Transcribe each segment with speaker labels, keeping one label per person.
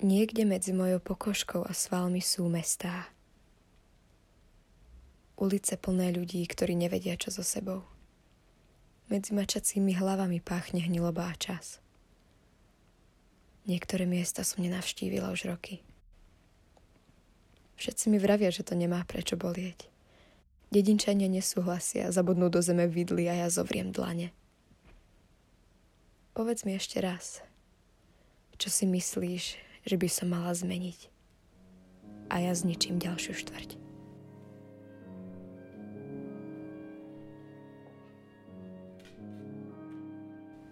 Speaker 1: Niekde medzi mojou pokožkou a svalmi sú mestá. Ulice plné ľudí, ktorí nevedia, čo so sebou. Medzi mačacími hlavami páchne hniloba a čas. Niektoré miesta som nenavštívila už roky. Všetci mi vravia, že to nemá prečo bolieť. Dedinčania nesúhlasia, zabudnú do zeme vidly a ja zovriem dlane. Povedz mi ešte raz, čo si myslíš, že by som mala zmeniť. A ja zničím ďalšiu štvrť.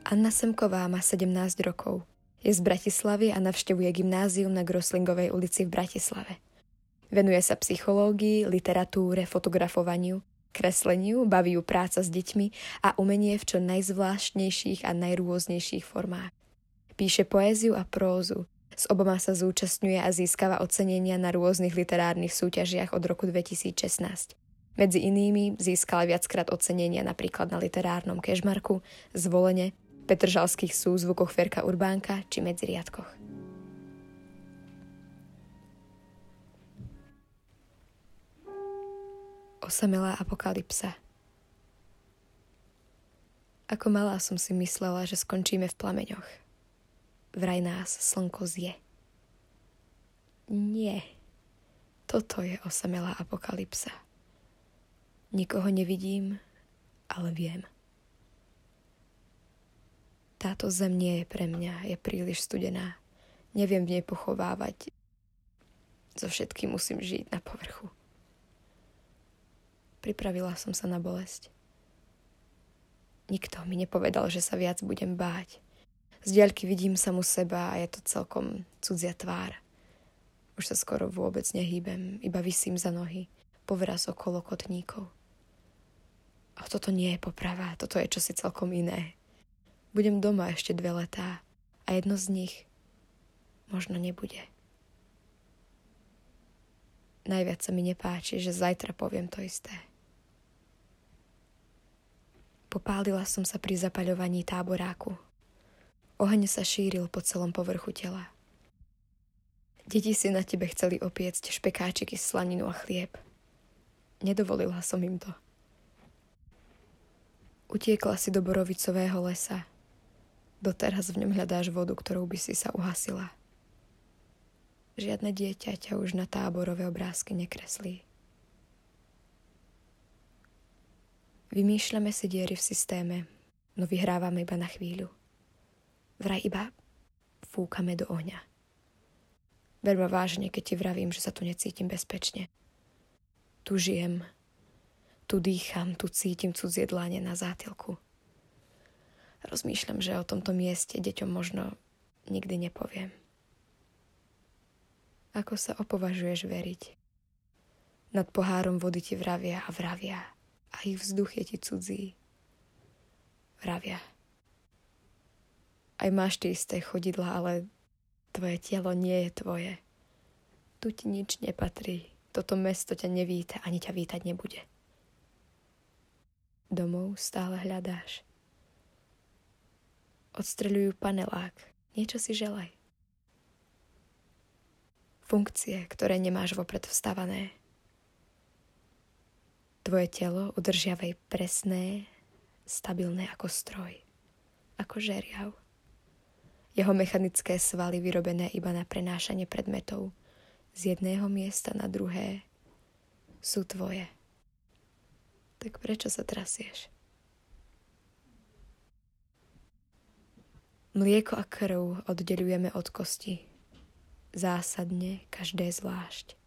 Speaker 1: Anna Semková má 17 rokov. Je z Bratislavy a navštevuje gymnázium na Groslingovej ulici v Bratislave. Venuje sa psychológii, literatúre, fotografovaniu, kresleniu, baví ju práca s deťmi a umenie v čo najzvláštnejších a najrôznejších formách. Píše poéziu a prózu, s oboma sa zúčastňuje a získava ocenenia na rôznych literárnych súťažiach od roku 2016. Medzi inými získala viackrát ocenenia napríklad na literárnom kežmarku, zvolene, petržalských súzvukoch Ferka Urbánka či medzi riadkoch. Osamelá apokalypsa Ako malá som si myslela, že skončíme v plameňoch vraj nás slnko zje. Nie. Toto je osamelá apokalypsa. Nikoho nevidím, ale viem. Táto zem nie je pre mňa, je príliš studená. Neviem v nej pochovávať. So všetkým musím žiť na povrchu. Pripravila som sa na bolesť. Nikto mi nepovedal, že sa viac budem báť. Z diaľky vidím samu seba a je to celkom cudzia tvár. Už sa skoro vôbec nehýbem, iba vysím za nohy, povraz okolo kotníkov. A toto nie je poprava, toto je čosi celkom iné. Budem doma ešte dve letá a jedno z nich možno nebude. Najviac sa mi nepáči, že zajtra poviem to isté. Popálila som sa pri zapaľovaní táboráku, Oheň sa šíril po celom povrchu tela. Deti si na tebe chceli opiecť špekáčiky, slaninu a chlieb. Nedovolila som im to. Utiekla si do borovicového lesa. Doteraz v ňom hľadáš vodu, ktorou by si sa uhasila. Žiadne dieťa ťa už na táborové obrázky nekreslí. Vymýšľame si diery v systéme, no vyhrávame iba na chvíľu. Vraj iba fúkame do ohňa. Ver vážne, keď ti vravím, že sa tu necítim bezpečne. Tu žijem, tu dýcham, tu cítim cudzie dlane na zátilku. Rozmýšľam, že o tomto mieste deťom možno nikdy nepoviem. Ako sa opovažuješ veriť? Nad pohárom vody ti vravia a vravia a ich vzduch je ti cudzí. Vravia. Aj máš tie isté chodidla, ale tvoje telo nie je tvoje. Tu ti nič nepatrí. Toto mesto ťa nevíta, ani ťa vítať nebude. Domov stále hľadáš. Odstreľujú panelák. Niečo si želaj. Funkcie, ktoré nemáš vopred vstavané. Tvoje telo udržiavaj presné, stabilné ako stroj, ako žeriav. Jeho mechanické svaly vyrobené iba na prenášanie predmetov z jedného miesta na druhé sú tvoje. Tak prečo sa trasieš? Mlieko a krv oddelujeme od kosti. Zásadne, každé zvlášť.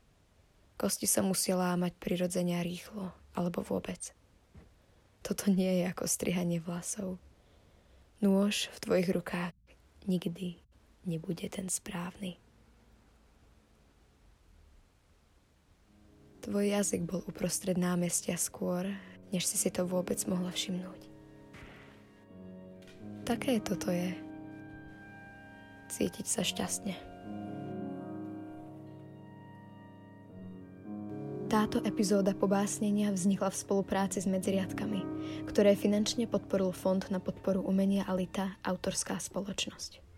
Speaker 1: Kosti sa musia lámať prirodzene a rýchlo, alebo vôbec. Toto nie je ako strihanie vlasov. Nôž v tvojich rukách nikdy nebude ten správny. Tvoj jazyk bol uprostred námestia skôr, než si si to vôbec mohla všimnúť. Také toto je. Cítiť sa šťastne. Táto epizóda pobásnenia vznikla v spolupráci s Medziriadkami, ktoré finančne podporil Fond na podporu umenia Alita, autorská spoločnosť.